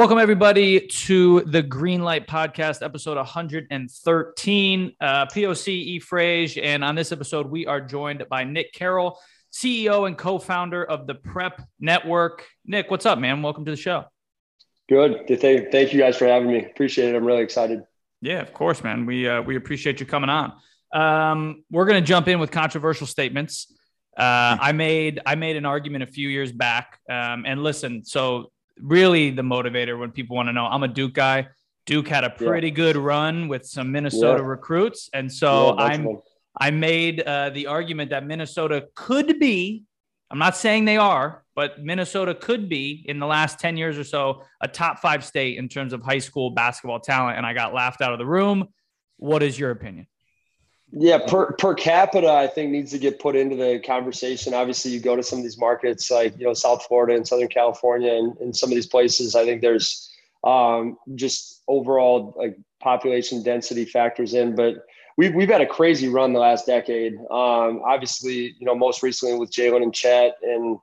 Welcome, everybody, to the Greenlight Podcast, episode 113. Uh, POC E. Frage. And on this episode, we are joined by Nick Carroll, CEO and co founder of the Prep Network. Nick, what's up, man? Welcome to the show. Good. Thank, thank you guys for having me. Appreciate it. I'm really excited. Yeah, of course, man. We, uh, we appreciate you coming on. Um, we're going to jump in with controversial statements. Uh, I made I made an argument a few years back, um, and listen. So really, the motivator when people want to know, I'm a Duke guy. Duke had a pretty good run with some Minnesota Yeah. recruits, and so Yeah, I'm. I made uh, the argument that Minnesota could be. I'm not saying they are, but Minnesota could be in the last 10 years or so a top five state in terms of high school basketball talent. And I got laughed out of the room. What is your opinion? Yeah, per, per capita, I think needs to get put into the conversation. Obviously, you go to some of these markets like you know South Florida and Southern California, and, and some of these places. I think there's um, just overall like population density factors in, but we've we've had a crazy run the last decade. Um, obviously, you know most recently with Jalen and Chet, and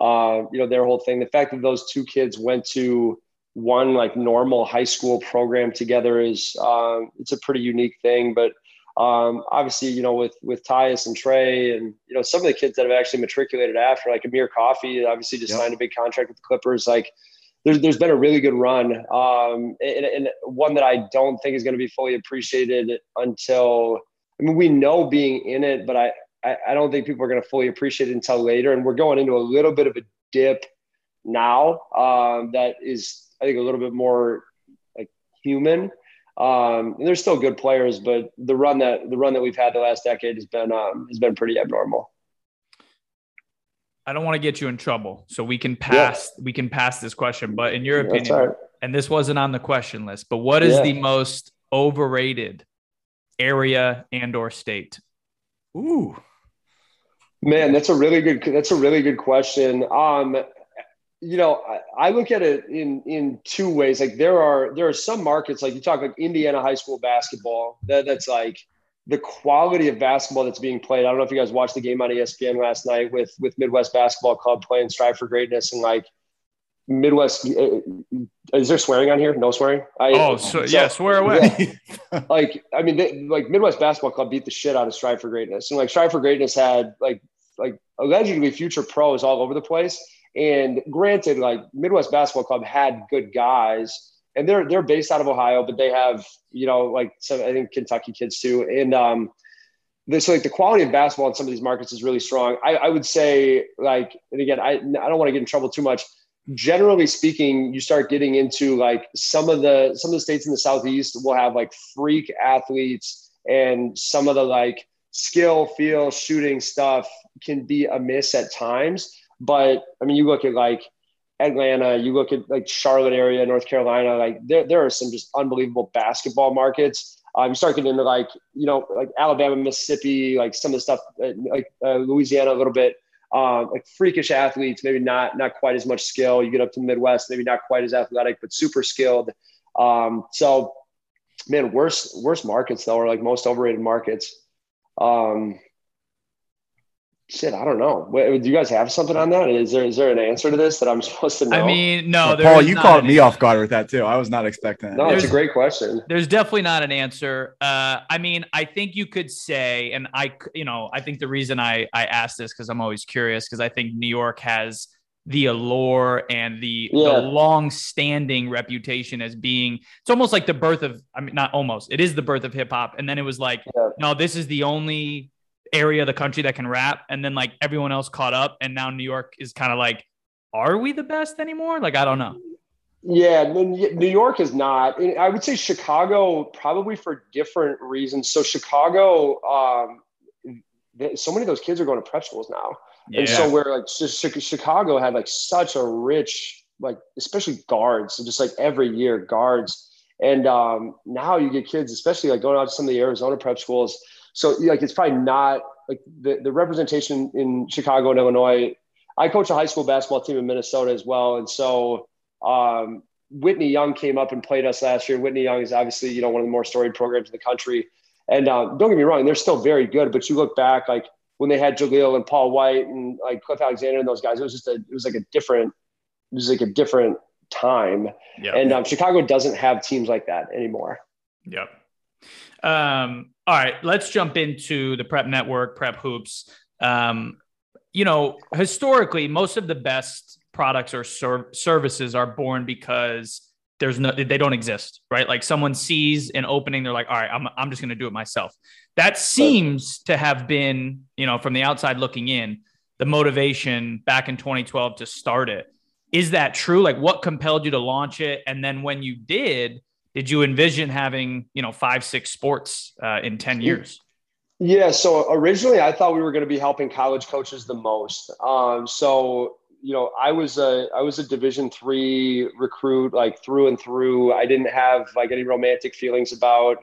uh, you know their whole thing. The fact that those two kids went to one like normal high school program together is um, it's a pretty unique thing, but um, obviously, you know, with with Tyus and Tre, and you know, some of the kids that have actually matriculated after, like Amir Coffey, obviously just Yep. signed a big contract with the Clippers. Like, there's there's been a really good run, um, and, and one that I don't think is going to be fully appreciated until. I mean, we know being in it, but I I, I don't think people are going to fully appreciate it until later, and we're going into a little bit of a dip now um, that is, I think, a little bit more like human. Um, and there's still good players, but the run that the run that we've had the last decade has been um, has been pretty abnormal. I don't want to get you in trouble, so we can pass we can pass this question. But in your That's opinion, all right. and this wasn't on the question list, but what is Yeah. the most overrated area and or state? Ooh. Man, that's a really good that's a really good question. Um, you know, I, I look at it in in two ways. Like there are there are some markets like you talk like Indiana high school basketball that that's like the quality of basketball that's being played. I don't know if you guys watched the game on ESPN last night with with Midwest Basketball Club playing Strive for Greatness and like Midwest. uh, Is there swearing on here? No swearing. I, Oh, so, yeah, swear away. yeah. like I mean, they, like Midwest Basketball Club beat the shit out of Strive for Greatness, and like Strive for Greatness had like like allegedly future pros all over the place. And granted, like Midwest Basketball Club had good guys, and they're they're based out of Ohio, but they have you know like some I think Kentucky kids too, and um. This like the quality of basketball in some of these markets is really strong. I, I would say like, and again, I I don't want to get in trouble too much generally speaking, you start getting into like some of the some of the states in the southeast will have like freak athletes, and some of the like skill, feel, shooting stuff can be amiss at times. But I mean, you look at like Atlanta, you look at like Charlotte area, North Carolina, like there there are some just unbelievable basketball markets. Um, you start getting into like you know like Alabama, Mississippi, like some of the stuff uh, like uh, Louisiana a little bit um, like freakish athletes, maybe not not quite as much skill. You get up to the Midwest, maybe not quite as athletic, but super skilled. Um, so, man, worst worst markets though are like most overrated markets. Um, shit, I don't know. Wait, do you guys have something on that? Is there is there an answer to this that I'm supposed to know? I mean, no, there Paul, you not caught me answer. off guard with that too. I was not expecting that. no, it's a great question. There's definitely not an answer. Uh, I mean, I think you could say, and I, you know, I think the reason I I asked this because I'm always curious because I think New York has the allure and the Yeah. the long-standing reputation as being. It's almost like the birth of. I mean, not almost. It is the birth of hip hop, and then it was like, Yeah. no, this is the only area of the country that can rap, and then like everyone else caught up, and now New York is kind of like, are we the best anymore? Like, I don't know. Yeah, New York is not. And I would say Chicago probably for different reasons. So Chicago, um, so many of those kids are going to prep schools now. And so where like Chicago had like such a rich, like especially guards, so just like every year guards. And um, now you get kids, especially like going out to some of the Arizona prep schools. So like it's probably not like the, the representation in Chicago and Illinois. I coach a high school basketball team in Minnesota as well. And so um, Whitney Young came up and played us last year. Whitney Young is obviously, you know, one of the more storied programs in the country. And uh, don't get me wrong, they're still very good. But you look back, like when they had Jahlil and Paul White and like Cliff Alexander and those guys, it was just a, it was like a different, it was like a different time. Yep. And um, Chicago doesn't have teams like that anymore. Yep. Um, all right, let's jump into the prep network, prep hoops. Um, you know, historically, most of the best products or ser- services are born because there's no they don't exist right? Like someone sees an opening they're like all right i'm, I'm just going to do it myself. That seems to have been you know from the outside looking in the motivation back in 2012 to start it. Is that true? Like what compelled you to launch it? And then when you did did you envision having you know five six sports uh, in 10 years yeah so originally i thought we were going to be helping college coaches the most um, so you know, I was a I was a Division three recruit, like through and through. I didn't have like any romantic feelings about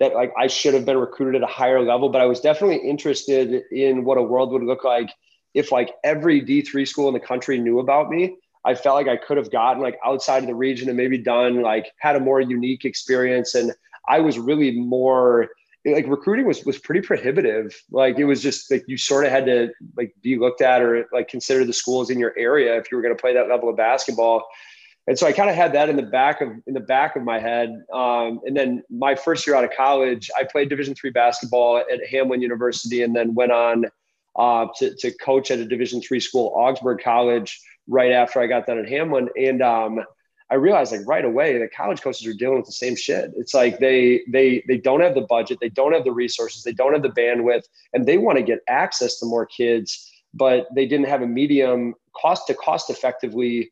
that. Like I should have been recruited at a higher level, but I was definitely interested in what a world would look like if like every D three school in the country knew about me. I felt like I could have gotten like outside of the region and maybe done like had a more unique experience, and I was really more like recruiting was was pretty prohibitive. Like it was just like you sort of had to like be looked at or like consider the schools in your area if you were going to play that level of basketball. And so I kind of had that in the back of in the back of my head. Um, and then my first year out of college, I played Division three basketball at Hamline University, and then went on uh, to, to coach at a Division three school, Augsburg College, right after I got done at Hamline. And um, I realized like right away that college coaches are dealing with the same shit. It's like they they they don't have the budget, they don't have the resources, they don't have the bandwidth, and they want to get access to more kids, but they didn't have a medium cost to cost effectively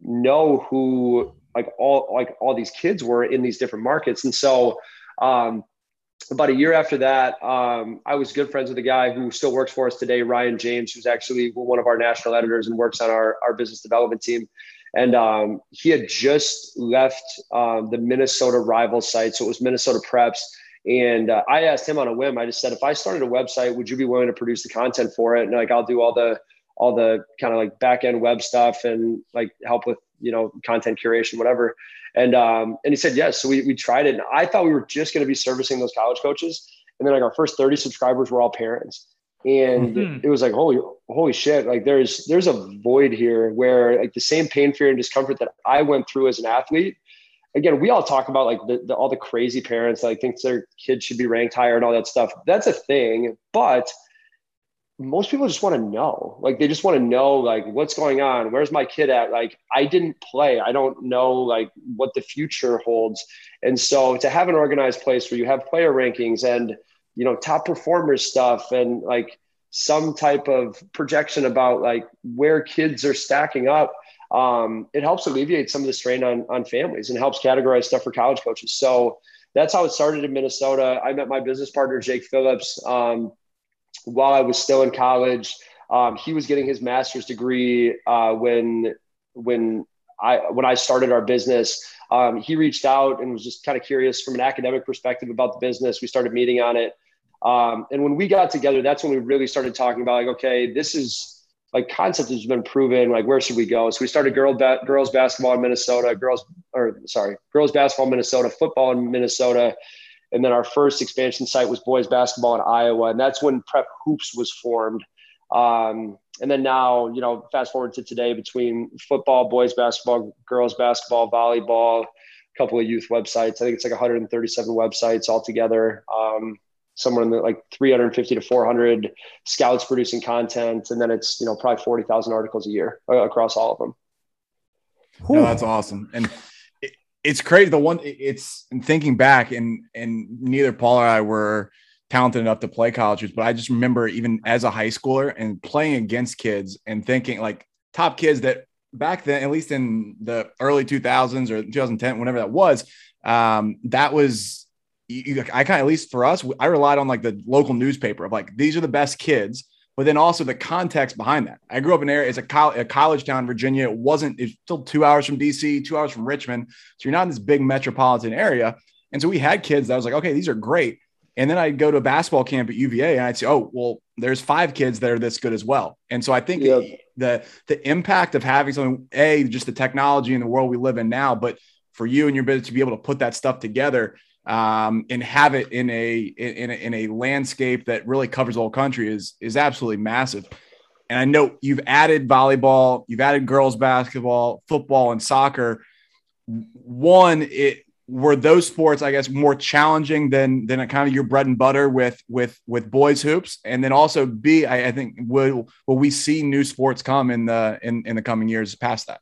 know who like all like all these kids were in these different markets. And so um, about a year after that, um, I was good friends with a guy who still works for us today, Ryan James, who's actually one of our national editors and works on our, our business development team. And um, he had just left um, the Minnesota rival site. So it was Minnesota Preps. And uh, I asked him on a whim, I just said, if I started a website, would you be willing to produce the content for it? And like, I'll do all the, all the kind of like back end web stuff and like help with, you know, content curation, whatever. And, um, and he said, yes. So we, we tried it. And I thought we were just going to be servicing those college coaches. And then like our first 30 subscribers were all parents and mm-hmm. it was like holy holy shit like there's there's a void here where like the same pain fear and discomfort that i went through as an athlete again we all talk about like the, the, all the crazy parents like think their kids should be ranked higher and all that stuff that's a thing but most people just want to know. Like they just want to know like what's going on? Where's my kid at? Like i didn't play. I don't know like what the future holds. And so to have an organized place where you have player rankings and you know top performers stuff and like some type of projection about like where kids are stacking up um, it helps alleviate some of the strain on, on families and helps categorize stuff for college coaches. So that's how it started in minnesota. I met my business partner jake phillips. Um, while i was still in college um, he was getting his master's degree uh, when when I when I started our business. Um, he reached out and was just kind of curious from an academic perspective about the business. We started meeting on it. Um, and when we got together, that's when we really started talking about like, okay, this is like concept has been proven. Like, where should we go? So we started girl ba- girls basketball in Minnesota, girls or sorry, girls basketball in Minnesota, football in Minnesota, and then our first expansion site was boys basketball in Iowa, and that's when Prep Hoops was formed. Um, and then now, you know, fast forward to today between football, boys basketball, girls basketball, volleyball, a couple of youth websites. I think it's like 137 websites altogether. Um, somewhere in the like 350 to 400 scouts producing content and then it's you know probably 40,000 articles a year uh, across all of them. No, that's awesome. And it, it's crazy. The one it's thinking back and and neither Paul or I were talented enough to play colleges, but I just remember even as a high schooler and playing against kids and thinking like top kids that back then, at least in the early 2000s or 2010, whenever that was, um, that was you, I kind of, at least for us, I relied on like the local newspaper of like, these are the best kids. But then also the context behind that. I grew up in an area, it's a, co- a college town, Virginia. It wasn't, it's still two hours from DC, two hours from Richmond. So you're not in this big metropolitan area. And so we had kids that I was like, okay, these are great. And then I'd go to a basketball camp at UVA and I'd say, oh, well, there's five kids that are this good as well. And so I think yep. the the impact of having something, a just the technology in the world we live in now, but for you and your business to be able to put that stuff together um, and have it in a, in a in a landscape that really covers the whole country is is absolutely massive. And I know you've added volleyball, you've added girls basketball, football, and soccer. One, it were those sports i guess more challenging than than kind of your bread and butter with with with boys hoops and then also b i, I think will will we see new sports come in the in in the coming years past that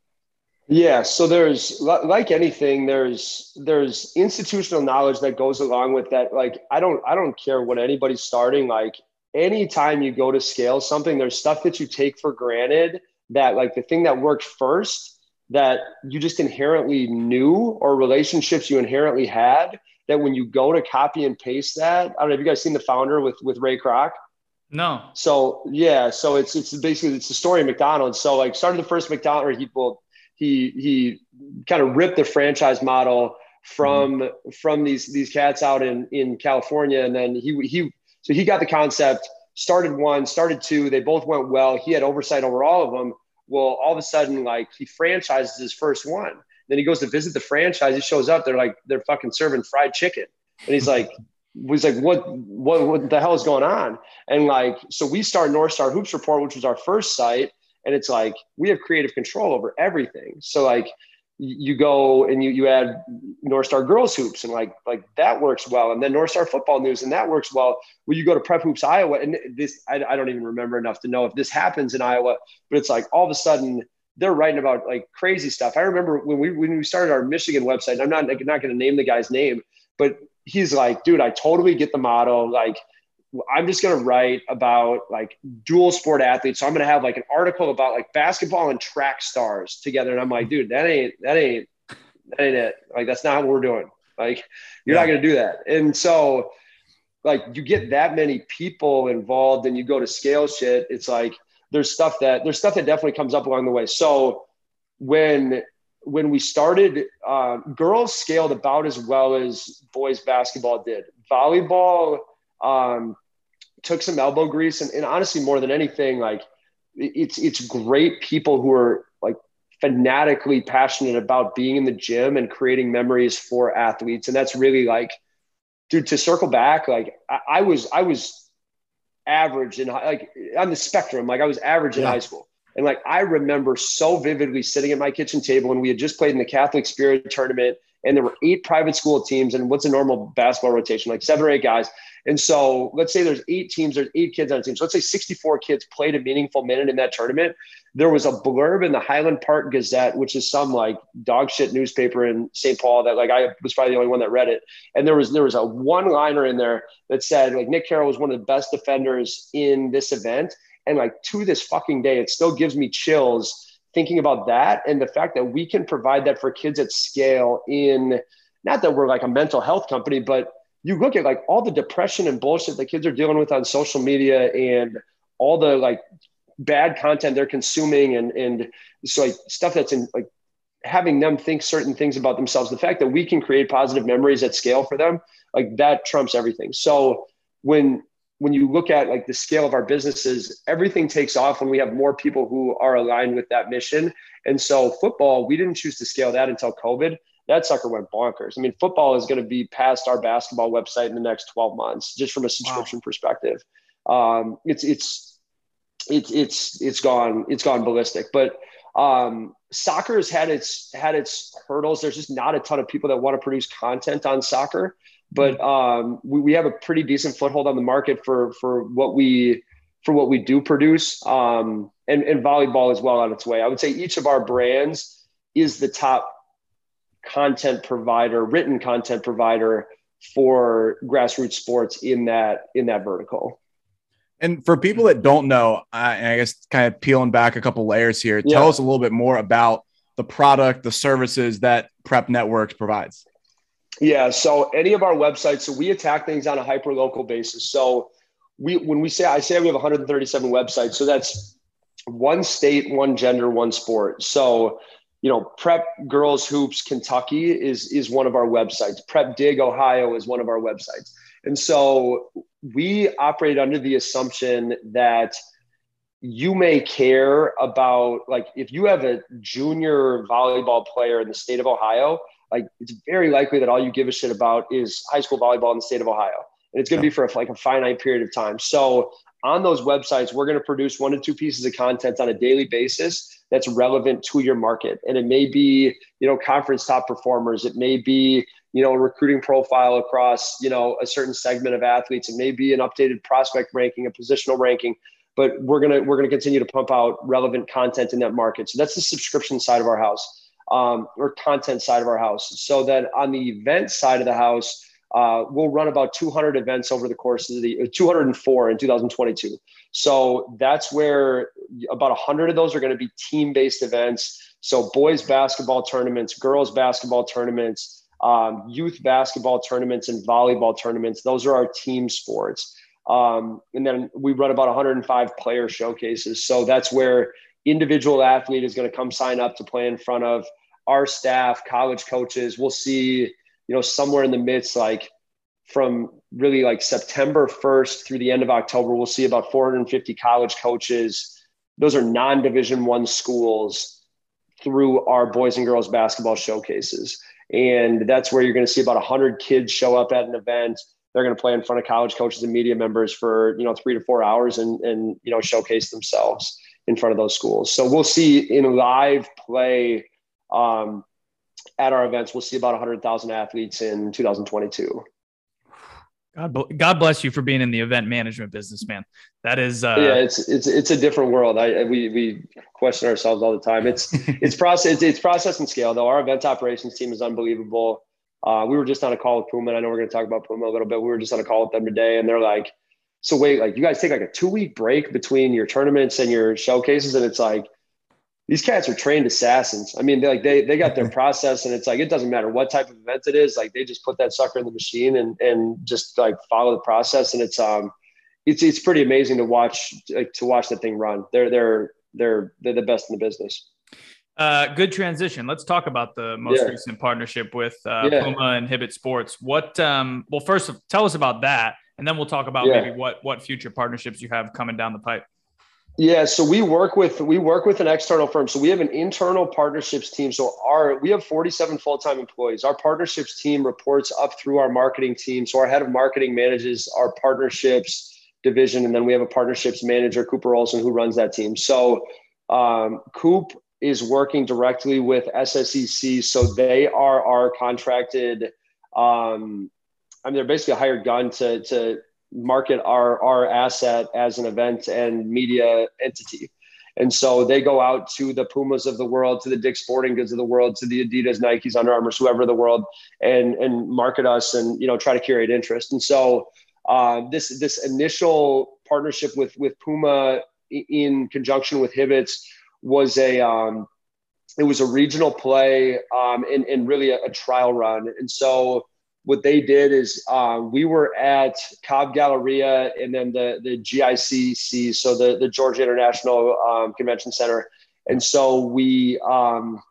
yeah so there's like anything there's there's institutional knowledge that goes along with that like i don't i don't care what anybody's starting like anytime you go to scale something there's stuff that you take for granted that like the thing that worked first that you just inherently knew or relationships you inherently had that when you go to copy and paste that, I don't know, have you guys seen the founder with with Ray Kroc? No. So yeah, so it's it's basically it's the story of McDonald's. So like started the first McDonald's, or he well, he he kind of ripped the franchise model from mm-hmm. from these these cats out in in California, and then he he so he got the concept, started one, started two, they both went well. He had oversight over all of them, well, all of a sudden, like he franchises his first one. Then he goes to visit the franchise. He shows up. They're like, they're fucking serving fried chicken. And he's like, was like, what, what, what the hell is going on? And like, so we start North Star Hoops Report, which was our first site. And it's like, we have creative control over everything. So like, you go and you you add North Star girls hoops and like like that works well, and then North Star football news and that works well. When you go to Prep Hoops Iowa, and this I, I don't even remember enough to know if this happens in Iowa, but it's like all of a sudden they're writing about like crazy stuff. I remember when we when we started our Michigan website. I'm not not going to name the guy's name, but he's like, dude, I totally get the motto. Like I'm just going to write about like dual sport athletes. So I'm going to have like an article about like basketball and track stars together. And I'm like, dude, that ain't, that ain't, that ain't it. Like, that's not what we're doing. Like, you're yeah. not going to do that. And so, like, you get that many people involved and you go to scale shit. It's like, there's stuff that, there's stuff that definitely comes up along the way. So, when, when we started, uh, girls scaled about as well as boys basketball did. Volleyball, um, took some elbow grease and, and honestly more than anything like it's it's great people who are like fanatically passionate about being in the gym and creating memories for athletes. And that's really like dude to circle back like i, I was i was average in like on the spectrum. Like i was average in high school. And like i remember so vividly sitting at my kitchen table and we had just played in the catholic spirit tournament and there were eight private school teams and what's a normal basketball rotation? Like seven or eight guys and so let's say there's eight teams, there's eight kids on a team. So let's say 64 kids played a meaningful minute in that tournament. There was a blurb in the Highland Park Gazette, which is some like dog shit newspaper in St. Paul that like I was probably the only one that read it. And there was there was a one liner in there that said like Nick Carroll was one of the best defenders in this event. And like to this fucking day, it still gives me chills thinking about that and the fact that we can provide that for kids at scale in not that we're like a mental health company, but you look at like all the depression and bullshit that kids are dealing with on social media and all the like bad content they're consuming and and so like stuff that's in like having them think certain things about themselves the fact that we can create positive memories at scale for them like that trumps everything. So when when you look at like the scale of our businesses everything takes off when we have more people who are aligned with that mission. And so football we didn't choose to scale that until covid that sucker went bonkers. I mean, football is going to be past our basketball website in the next 12 months, just from a subscription wow. perspective. Um, it's, it's, it's, it's, it's gone, it's gone ballistic, but, um, soccer has had its, had its hurdles. There's just not a ton of people that want to produce content on soccer, but, mm-hmm. um, we, we have a pretty decent foothold on the market for, for what we, for what we do produce. Um, and, and volleyball is well on its way. I would say each of our brands is the top content provider, written content provider for grassroots sports in that in that vertical. And for people that don't know, I guess kind of peeling back a couple layers here, yeah. tell us a little bit more about the product, the services that Prep Networks provides. Yeah, so any of our websites, so we attack things on a hyper local basis. So we when we say I say we have 137 websites, so that's one state, one gender, one sport. So you know, Prep Girls Hoops Kentucky is is one of our websites. Prep Dig Ohio is one of our websites. And so we operate under the assumption that you may care about like if you have a junior volleyball player in the state of Ohio, like it's very likely that all you give a shit about is high school volleyball in the state of Ohio. And it's going to be for a, like a finite period of time. So on those websites, we're going to produce one to two pieces of content on a daily basis that's relevant to your market. And it may be, you know, conference top performers. It may be, you know, a recruiting profile across, you know, a certain segment of athletes. It may be an updated prospect ranking, a positional ranking but we're gonna we're gonna continue to pump out relevant content in that market. So that's the subscription side of our house, um, or content side of our house. So that on the event side of the house, uh, we'll run about 200 events over the course of the uh, 204 in 2022. So that's where about 100 of those are going to be team-based events. So boys basketball tournaments, girls basketball tournaments, um, youth basketball tournaments, and volleyball tournaments. Those are our team sports. Um, and then we run about 105 player showcases. So that's where individual athlete is going to come sign up to play in front of our staff, college coaches. We'll see, you know, somewhere in the midst, like from really like September 1st through the end of October, we'll see about 450 college coaches. Those are non-division one schools through our boys and girls basketball showcases. And that's where you're going to see about 100 kids show up at an event they're going to play in front of college coaches and media members for you know three to four hours and and you know showcase themselves in front of those schools. So we'll see in live play um, at our events. We'll see about 100,000 athletes in 2022. God, God bless you for being in the event management business, man. That is, uh, yeah, it's it's it's a different world. I we we question ourselves all the time. It's it's process it's, it's process and scale though. Our event operations team is unbelievable. Uh, we were just on a call with Puma. And I know we're going to talk about Puma a little bit. We were just on a call with them today, and they're like, "So wait, like you guys take like a two week break between your tournaments and your showcases?" And it's like these cats are trained assassins. I mean, they like they they got their process, and it's like it doesn't matter what type of event it is. Like they just put that sucker in the machine and and just like follow the process, and it's um it's it's pretty amazing to watch like, to watch the thing run. They're they're they're they're the best in the business. Uh, good transition. Let's talk about the most yeah. recent partnership with uh, yeah. Puma and Hibbett Sports. What? Um, well, first, tell us about that, and then we'll talk about yeah. maybe what what future partnerships you have coming down the pipe. Yeah, so we work with we work with an external firm. So we have an internal partnerships team. So our we have 47 full-time employees. Our partnerships team reports up through our marketing team. So our head of marketing manages our partnerships division, and then we have a partnerships manager, Cooper Olson, who runs that team. So um, Coop is working directly with SSEC. So they are our contracted, um, I mean, they're basically a hired gun to, to market our, our asset as an event and media entity. And so they go out to the Pumas of the world, to the Dick's Sporting Goods of the world, to the Adidas, Nikes, Under Armour, whoever the world, and and market us and you know try to curate interest. And so uh, this this initial partnership with with Puma in conjunction with Hibbett's was a um, it was a regional play um, and, and really a, a, trial run. And so what they did is um, we were at Cobb Galleria and then the the GICC, so the the Georgia International um, Convention Center. And so we um,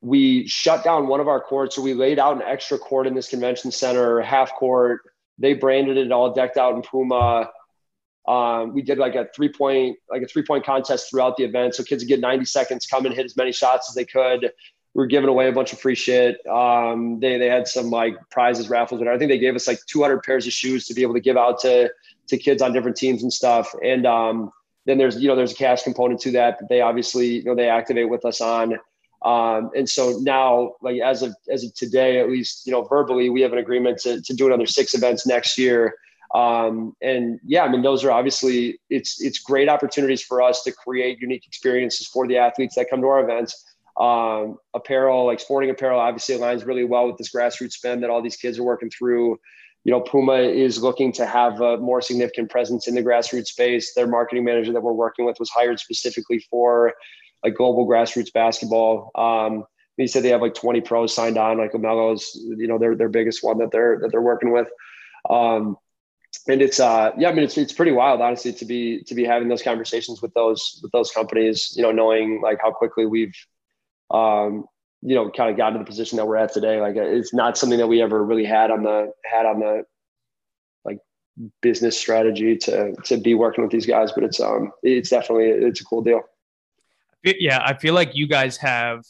we shut down one of our courts. So we laid out an extra court in this convention center, half court. They branded it all decked out in Puma. Um, we did like a three point like a three point contest throughout the event, so kids would get 90 seconds, come and hit as many shots as they could. We were giving away a bunch of free shit. Um, they they had some like prizes, raffles, and I think they gave us like 200 pairs of shoes to be able to give out to to kids on different teams and stuff. And um, then there's you know there's a cash component to that that they obviously you know they activate with us on. Um, and so now, like as of as of today, at least you know verbally, we have an agreement to to do another six events next year. Um, and yeah, I mean, those are obviously it's it's great opportunities for us to create unique experiences for the athletes that come to our events. Um, apparel, like sporting apparel, obviously aligns really well with this grassroots spend that all these kids are working through. You know, Puma is looking to have a more significant presence in the grassroots space. Their marketing manager that we're working with was hired specifically for like global grassroots basketball. Um, he said they have like 20 pros signed on, like LaMelo's, you know, their their biggest one that they're that they're working with. Um, and it's uh yeah i mean it's, it's pretty wild honestly to be to be having those conversations with those with those companies you know knowing like how quickly we've um you know kind of got to the position that we're at today. Like it's not something that we ever really had on the had on the like business strategy to to be working with these guys but it's um it's definitely it's a cool deal. Yeah i feel like you guys have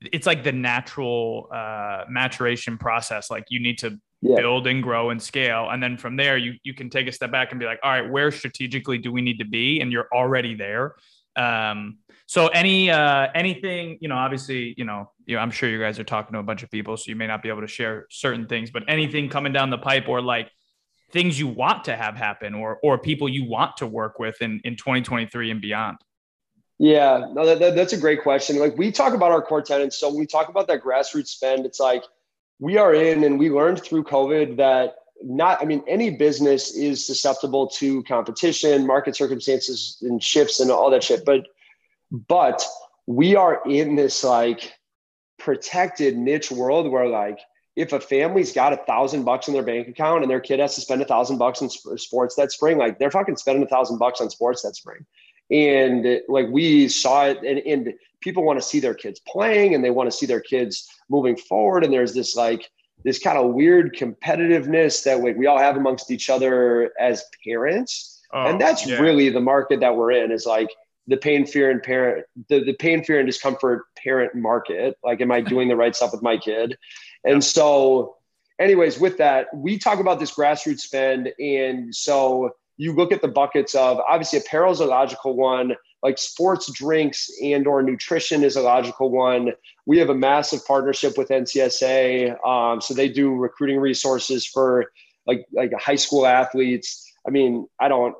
it's like the natural uh maturation process. Like you need to yeah. build and grow and scale. And then from there you you can take a step back and be like all right where strategically do we need to be? And you're already there um so any uh anything you know obviously you know you know i'm sure you guys are talking to a bunch of people so you may not be able to share certain things but anything coming down the pipe or like things you want to have happen or or people you want to work with in in 2023 and beyond? Yeah no that, that, that's a great question. Like we talk about our core tenants so when we talk about that grassroots spend it's like we are in and we learned through COVID that not, I mean, any business is susceptible to competition, market circumstances and shifts and all that shit. But, but we are in this like protected niche world where like, if a family's got a thousand bucks in their bank account and their kid has to spend a thousand bucks in sports that spring, like they're fucking spending a thousand bucks on sports that spring. And like we saw it and, and people want to see their kids playing and they want to see their kids moving forward. And there's this like this kind of weird competitiveness that we, we all have amongst each other as parents. Oh, and that's yeah. really the market that we're in is like the pain, fear, and parent, the, the pain, fear, and discomfort parent market. Like, am I doing the right stuff with my kid? And so, anyways, with that, we talk about this grassroots spend. And so you look at the buckets of obviously apparel is a logical one like sports drinks and or nutrition is a logical one. We have a massive partnership with ncsA um, so they do recruiting resources for like like high school athletes. I mean i don't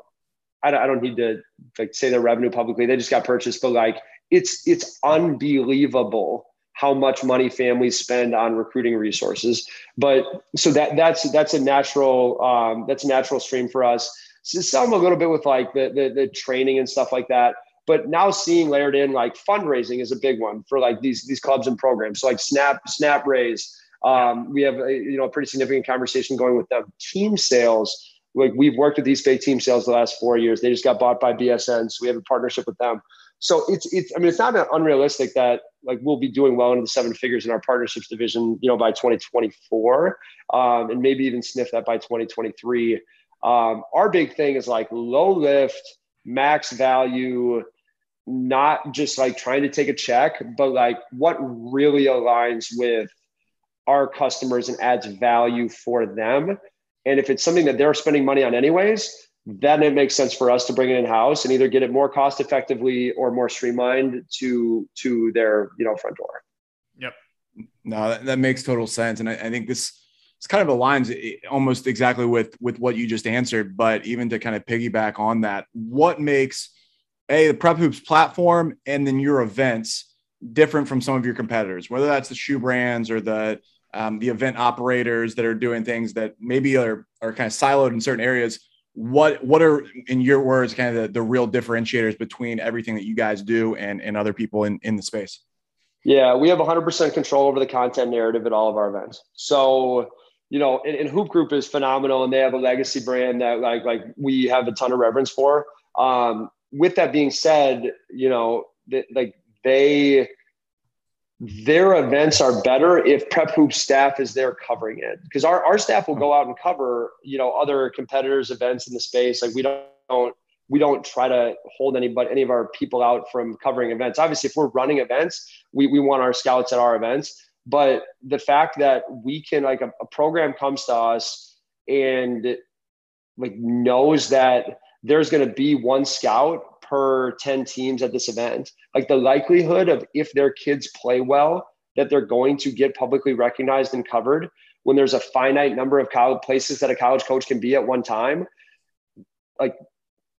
i don't, I don't need to like say their revenue publicly. They just got purchased but like it's it's unbelievable how much money families spend on recruiting resources. But so that that's that's a natural um, that's a natural stream for us. So some a little bit with like the, the the training and stuff like that but now seeing layered in like fundraising is a big one for like these these clubs and programs. So like Snap Snap Raise, um, we have a, you know a pretty significant conversation going with them. Team sales, like we've worked with East Bay Team Sales the last four years. They just got bought by BSN, so we have a partnership with them. So it's it's I mean it's not unrealistic that like we'll be doing well into the seven figures in our partnerships division, you know, by 2024, um, and maybe even sniff that by 2023. Um, our big thing is like low lift max value, not just like trying to take a check, but like what really aligns with our customers and adds value for them. And if it's something that they're spending money on anyways, then it makes sense for us to bring it in house and either get it more cost effectively or more streamlined to to their you know front door. Yep. No, that, that makes total sense, and I, I think this it's kind of aligns eh, almost exactly with with what you just answered. But even to kind of piggyback on that, what makes a the Prep Hoops platform and then your events different from some of your competitors, whether that's the shoe brands or the um, the event operators that are doing things that maybe are are kind of siloed in certain areas. What what are in your words kind of the, the real differentiators between everything that you guys do and and other people in in the space? Yeah, we have 100% control over the content narrative at all of our events. So you know, and, and, Hoop Group is phenomenal, and they have a legacy brand that like like we have a ton of reverence for. Um, with that being said, you know, th- like they their events are better if Prep Hoop staff is there covering it because our, our staff will go out and cover you know other competitors events in the space. Like we don't, we don't try to hold anybody any of our people out from covering events. Obviously, if we're running events, we, we want our scouts at our events but the fact that we can like a, a program comes to us and like knows that there's going to be one scout per 10 teams at this event. Like the likelihood of if their kids play well that they're going to get publicly recognized and covered when there's a finite number of college places that a college coach can be at one time like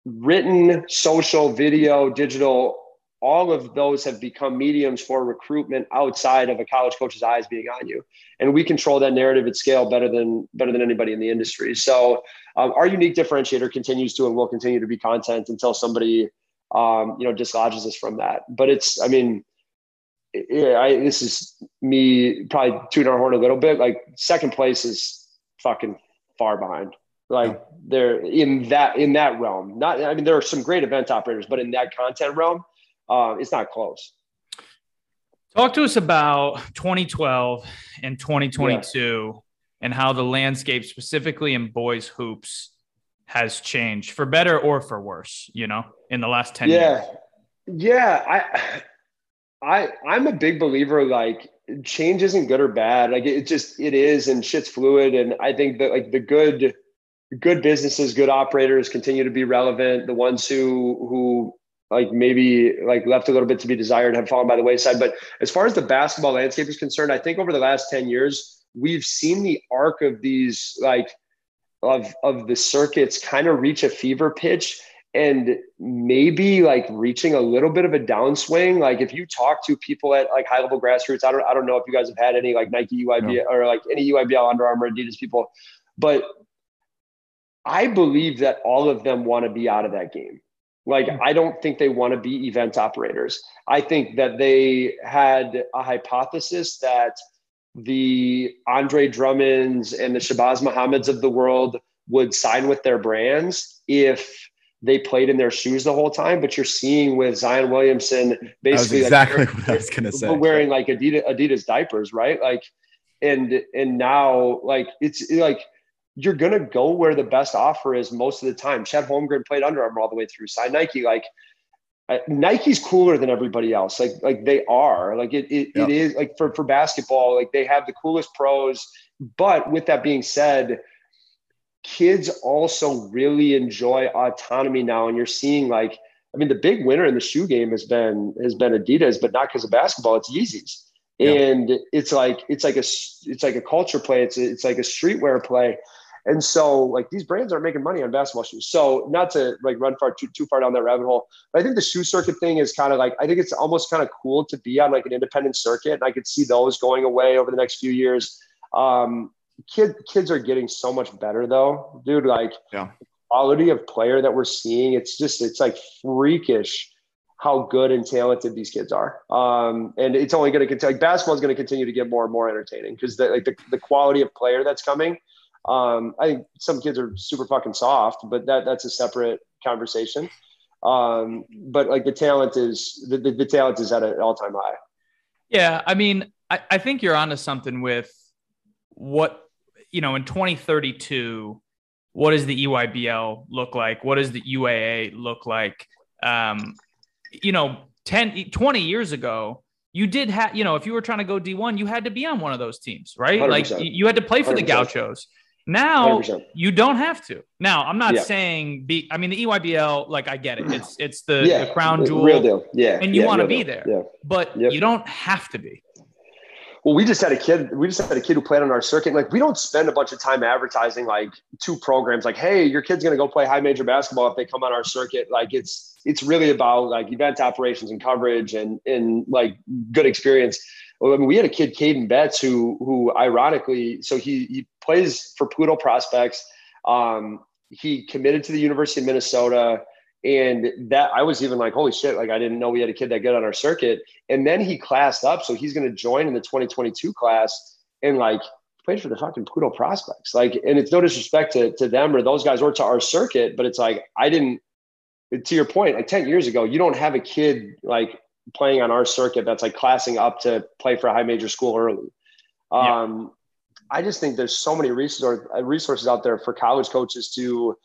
written social video digital all of those have become mediums for recruitment outside of a college coach's eyes being on you. And we control that narrative at scale better than better than anybody in the industry. So um, our unique differentiator continues to and will continue to be content until somebody um, you know dislodges us from that. But it's i mean yeah, I, this is me probably tooting our horn a little bit. Like second place is fucking far behind. Like they're in that in that realm. Not I mean there are some great event operators, but in that content realm, uh, it's not close. Talk to us about 2012 and 2022 yeah. and how the landscape, specifically in boys hoops, has changed for better or for worse. You know, in the last 10 yeah. years. Yeah, I, I, I'm a big believer. Like change isn't good or bad. Like it just it is, and shit's fluid. And I think that like the good good businesses, good operators continue to be relevant. The ones who who like maybe like left a little bit to be desired have fallen by the wayside. But as far as the basketball landscape is concerned, I think over the last 10 years, we've seen the arc of these like of of the circuits kind of reach a fever pitch and maybe like reaching a little bit of a downswing. Like if you talk to people at like high level grassroots, I don't I don't know if you guys have had any like Nike EYB no. or like any EYBL Under Armour Adidas people, but I believe that all of them want to be out of that game. Like, hmm. I don't think they want to be event operators. I think that they had a hypothesis that the Andre Drummonds and the Shabazz Muhammads of the world would sign with their brands if they played in their shoes the whole time. But you're seeing with Zion Williamson basically exactly like, what I was gonna say. Wearing like Adidas, Adidas diapers, right? Like, and and now like it's like you're gonna go where the best offer is most of the time. Chet Holmgren played Under Armour all the way through. Signed Nike, like uh, Nike's cooler than everybody else. Like like they are. Like it it, it is like for for basketball. Like they have the coolest pros. But with that being said, kids also really enjoy autonomy now, and you're seeing like I mean the big winner in the shoe game has been has been Adidas, but not because of basketball. It's Yeezys. And it's like it's like a it's like a culture play. It's a, it's like a streetwear play and so like these brands aren't making money on basketball shoes. So not to like run far too, too far down that rabbit hole, but I think the shoe circuit thing is kind of like, I think it's almost kind of cool to be on like an independent circuit. And I could see those going away over the next few years. Um, kid, kids are getting so much better though, dude. Like yeah. quality of player that we're seeing, it's just, it's like freakish how good and talented these kids are. Um, and it's only going to continue, like basketball is going to continue to get more and more entertaining because the, like the, the quality of player that's coming um, I think some kids are super fucking soft, but that that's a separate conversation. Um, but like the talent is the, the, the talent is at an all time high. Yeah, I mean, I, I think you're onto something with what you know in 2032. What does the EYBL look like? What does the UAA look like? Um, you know, 10, 20 years ago, you did have, you know, if you were trying to go D1, you had to be on one of those teams, right? 100%. Like you had to play for 100%. the Gauchos. Now 100%. you don't have to. Now I'm not yeah. saying be. I mean the EYBL, like I get it. Mm. It's it's the, yeah. the crown jewel, real deal. Yeah, and you yeah, want to be deal. there. Yeah, but yep. you don't have to be. Well, we just had a kid. We just had a kid who played on our circuit. Like we don't spend a bunch of time advertising like two programs. Like, hey, your kid's gonna go play high major basketball if they come on our circuit. Like it's it's really about like event operations and coverage and and like good experience. Well, I mean, we had a kid, Caden Betts, who who ironically, so he he plays for Pluto Prospects. Um, he committed to the University of Minnesota. And that I was even like, holy shit, like I didn't know we had a kid that good on our circuit. And then he classed up. So he's going to join in the 2022 class and like played for the fucking Pluto prospects. Like, and it's no disrespect to, to them or those guys or to our circuit, but it's like, I didn't, to your point, like 10 years ago, you don't have a kid like playing on our circuit that's like classing up to play for a high major school early. Um, I just think there's so many resources resources out there for college coaches to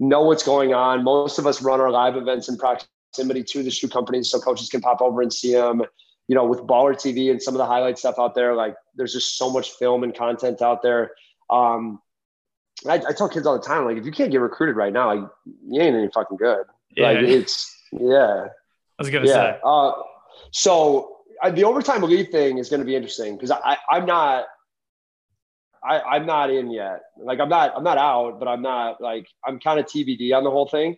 know what's going on. Most of us run our live events in proximity to the shoe companies, so coaches can pop over and see them. You know, with Baller TV and some of the highlight stuff out there, like there's just so much film and content out there. Um, I, I tell kids all the time, like if you can't get recruited right now, like you ain't any fucking good. Yeah. Like it's yeah. I was gonna yeah. say. Uh, so uh, the overtime elite thing is going to be interesting because I, I'm not I, I'm not in yet. Like I'm not I'm not out, but I'm not like I'm kind of TBD on the whole thing.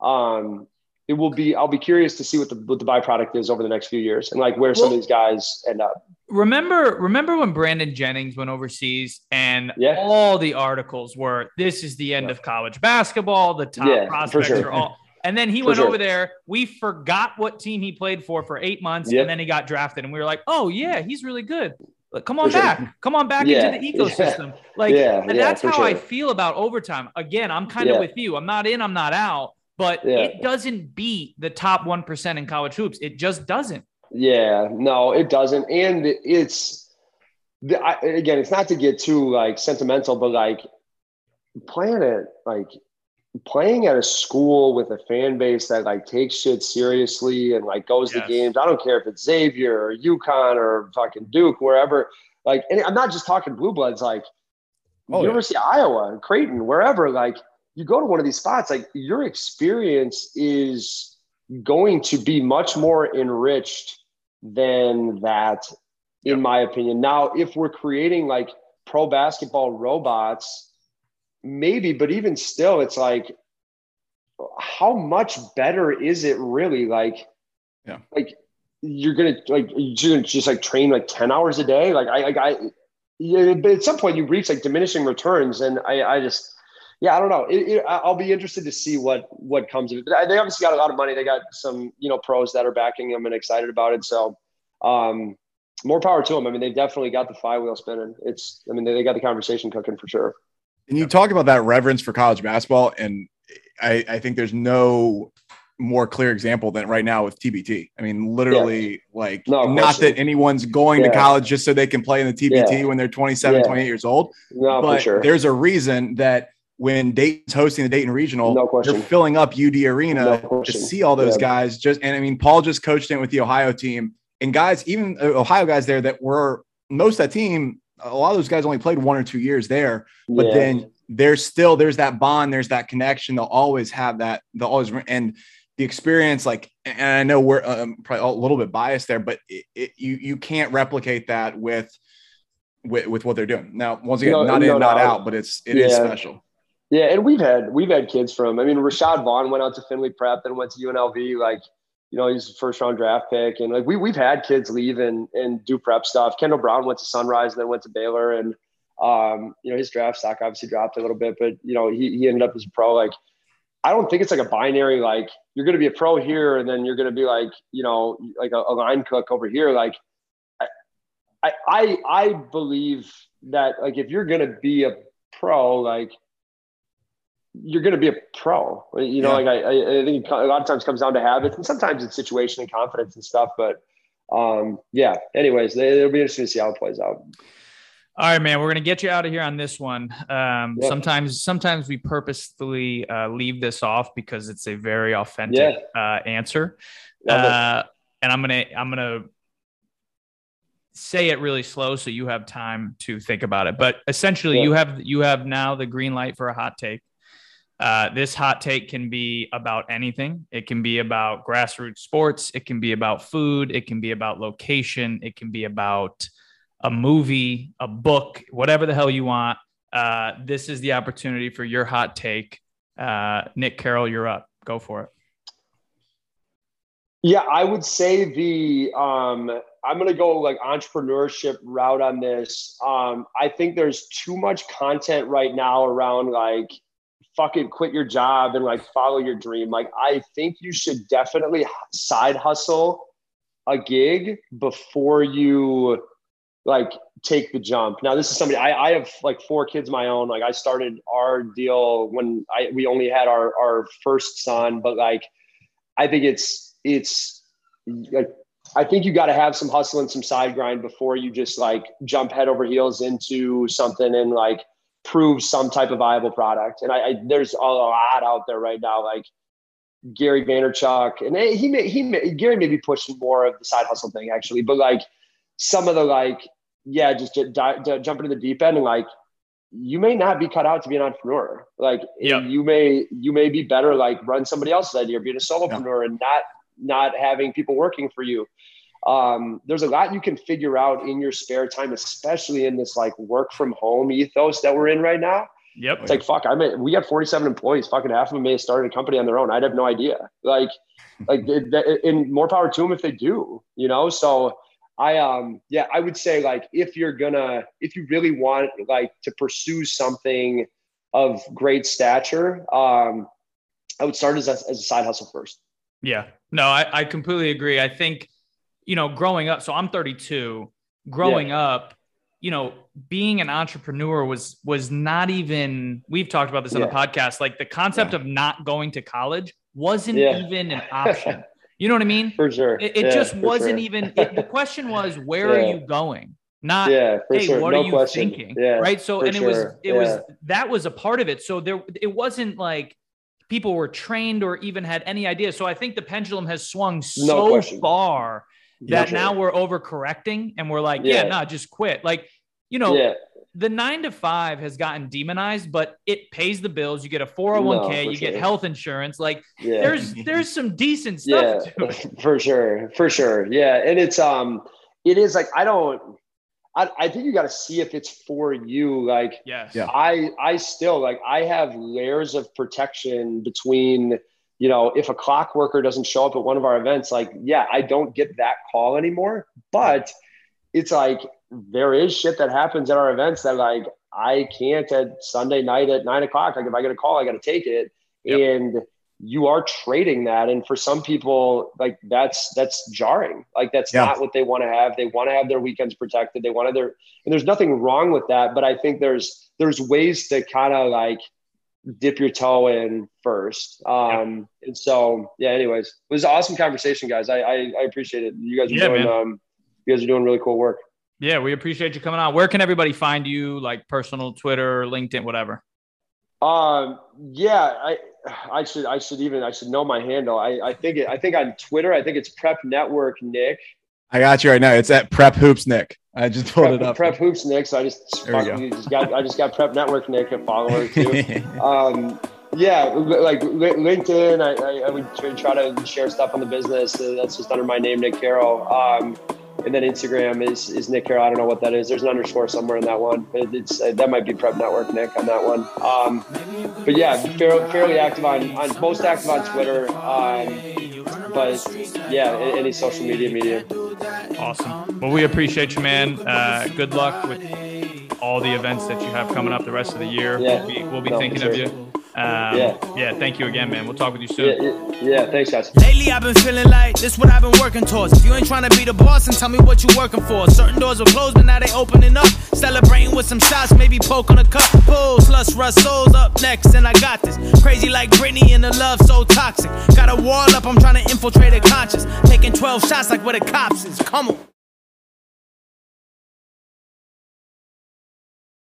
Um, it will be I'll be curious to see what the what the byproduct is over the next few years and like where well, some of these guys end up. Remember remember when Brandon Jennings went overseas and yeah. all the articles were this is the end yeah. of college basketball, the top yeah, prospects sure. are all and then he for went sure. over there. We forgot what team he played for for eight months, yep. and then he got drafted, and we were like, "Oh yeah, he's really good." Come on sure. back, come on back Yeah. into the ecosystem. Like, Yeah, and that's how I feel about overtime. Again, I'm kind of Yeah. with you. I'm not in, I'm not out, but Yeah. it doesn't beat the top 1% in college hoops. It just doesn't. Yeah, no, it doesn't. And it's the, I, again, it's not to get too like sentimental, but like playing at like playing at a school with a fan base that like takes shit seriously and like goes Yes. to games. I don't care if it's Xavier or UConn or fucking Duke, wherever. Like, and I'm not just talking blue bloods. Like Oh, yeah. University of Iowa, Creighton, wherever. Like you go to one of these spots, like your experience is going to be much more enriched than that, in my opinion. Now, if we're creating like pro basketball robots, maybe, but even still, it's like, how much better is it really? Like, Yeah. like you're gonna like you're gonna just like train like 10 hours a day. Like I like I yeah, but at some point you reach like diminishing returns, and I, I just, yeah, I don't know. It, it, I'll be interested to see what what comes of it. But they obviously got a lot of money. They got some, you know, pros that are backing them and excited about it. So, um, more power to them. I mean, they definitely got the flywheel spinning. It's, I mean, they, they got the conversation cooking for sure. And you talk about that reverence for college basketball, and I, I think there's no more clear example than right now with TBT. I mean, literally, like, No not that anyone's going to college just so they can play in the TBT Yeah. when they're 27, Yeah. 28 years old. No, but sure. there's a reason that when Dayton's hosting the Dayton Regional, No they're filling up UD Arena No to see all those Yeah. guys. Just and I mean, Paul just coached in with the Ohio team, and guys, even uh, Ohio guys there that were most of that team. A lot of those guys only played one or two years there, but Yeah. then there's still there's that bond, there's that connection. They'll always have that. They'll always and the experience, like, and I know we're um, probably a little bit biased there, but it, it, you you can't replicate that with with, with what they're doing now. Once again, No, not in, no not doubt. out, but it's it is Yeah. special. Yeah, and we've had we've had kids from. I mean, Rashad Vaughn went out to Findlay Prep, then went to UNLV. Like, you know, he's a first round draft pick, and like we we've had kids leave and and do prep stuff. Kendall Brown went to Sunrise, and then went to Baylor, and um, you know, his draft stock obviously dropped a little bit, but you know, he he ended up as a pro. Like, I don't think it's like a binary. Like, you're going to be a pro here, and then you're going to be like, you know, like a, a line cook over here. Like, I I I, I believe that like if you're going to be a pro, like you're going to be a pro. You know, Yeah. like I, I think a lot of times comes down to habits, and sometimes it's situation and confidence and stuff. But um, yeah. Anyways, it'll be interesting to see how it plays out. All right, man. We're gonna get you out of here on this one. Um, Yeah. Sometimes, sometimes we purposefully uh, leave this off because it's a very authentic uh, answer. Uh, and I'm gonna, I'm gonna say it really slow so you have time to think about it. But essentially, Yeah. you have, you have now the green light for a hot take. Uh, this hot take can be about anything. It can be about grassroots sports. It can be about food. It can be about location. It can be about a movie, a book, whatever the hell you want. Uh, this is the opportunity for your hot take. Uh, Nick Carroll, you're up. Go for it. Yeah, I would say the um, I'm gonna go like entrepreneurship route on this. Um, I think there's too much content right now around like fucking quit your job and like follow your dream. Like I think you should definitely side hustle a gig before you like take the jump. Now this is somebody I, I have like four kids my own. Like I started our deal when I we only had our our first son, but like I think it's it's like I think you got to have some hustle and some side grind before you just like jump head over heels into something and like prove some type of viable product. And I, I there's a lot out there right now, like Gary Vaynerchuk, and eh, he may he may, Gary may be pushing more of the side hustle thing actually, but like some of the like yeah, just j- j- jump into the deep end and like you may not be cut out to be an entrepreneur. Like Yeah. you may you may be better like run somebody else's idea, being a solopreneur and not not having people working for you. Um, there's a lot you can figure out in your spare time, especially in this like work from home ethos that we're in right now. Yep. It's like fuck. I mean, we got 47 employees. Fucking half of them may have started a company on their own. I'd have no idea. Like, like, and more power to them if they do. You know. So I um yeah, I would say like if you're gonna if you really want like to pursue something of great stature, um, I would start as a, as a side hustle first. Yeah. No, I, I completely agree. I think, you know, growing up, so I'm 32, growing up, you know, being an entrepreneur was was not even. We've talked about this on Yeah. the podcast. Like the concept of not going to college wasn't Yeah. even an option. You know what I mean? for sure. It, it Yeah, just wasn't sure. even. It, the question was, where Yeah. are you going? Not Yeah, hey, sure. what no are you question. thinking? Yeah, right. So, and it was, sure. it was, that was a part of it. So there, it wasn't like people were trained or even had any idea. So I think the pendulum has swung so question. far that For now we're overcorrecting and we're like, yeah, Yeah. nah, just quit. Like, you know, yeah, the nine to five has gotten demonized, but it pays the bills. You get a 401k, No, for you get health insurance. Like yeah. there's, there's some decent yeah, stuff to it. for sure, for sure. Yeah, and it's um, it is like I don't. I, I think you got to see if it's for you. Like Yes. Yeah. I I still like I have layers of protection between you know if a clock worker doesn't show up at one of our events like yeah I don't get that call anymore. But it's like there is shit that happens at our events that like I can't at Sunday night at nine o'clock like if I get a call I got to take it. Yep. and you are trading that. And for some people like that's that's jarring. Like that's Yeah. not what they want to have. They want to have their weekends protected. They want to their and there's nothing wrong with that. But i think there's there's ways to kind of like dip your toe in first um and so yeah anyways it was an awesome conversation guys i i, I appreciate it you guys are Yeah, doing man. um you guys are doing really cool work Yeah. We appreciate you coming on. Where can everybody find you? Like personal Twitter, LinkedIn, whatever. Um, yeah, I, I should, I should even, I should know my handle. I, I think it, I think on Twitter, I think it's Prep Network Nick. I got you right now. It's at Prep Hoops Nick. I just pulled Prep, it up. Prep Hoops Nick. So I just, go. just got, I just got Prep Network Nick a follower too. um, yeah, like LinkedIn, I, I, I would try try to share stuff on the business. Uh, that's just under my name, Nick Carroll. Um, and then Instagram is is Nick Carroll. I don't know what that is. There's an underscore somewhere in that one. But it's uh, that might be Prep Network Nick on that one. Um, but yeah, fairly, fairly active on, on most active on Twitter. Um, but yeah, any social media medium. Awesome. Well, we appreciate you, man. Uh, good luck with all the events that you have coming up the rest of the year. Yeah. We'll be, we'll be No, thinking of you. Um, Yeah. yeah. Thank you again, man. We'll talk with you soon. yeah, yeah, thanks guys. Lately I've been feeling like this what I've been working towards. If you ain't trying to be the boss, and tell me what you working for. Certain doors were closed, but now they opening up. Celebrating with some shots, maybe poke on a cup. Pulls, lust, rust, souls up next, and I got this. Crazy like Britney and the love so toxic. Got a wall up, I'm trying to infiltrate a conscious. Taking 12 shots like where the cops is. Come on.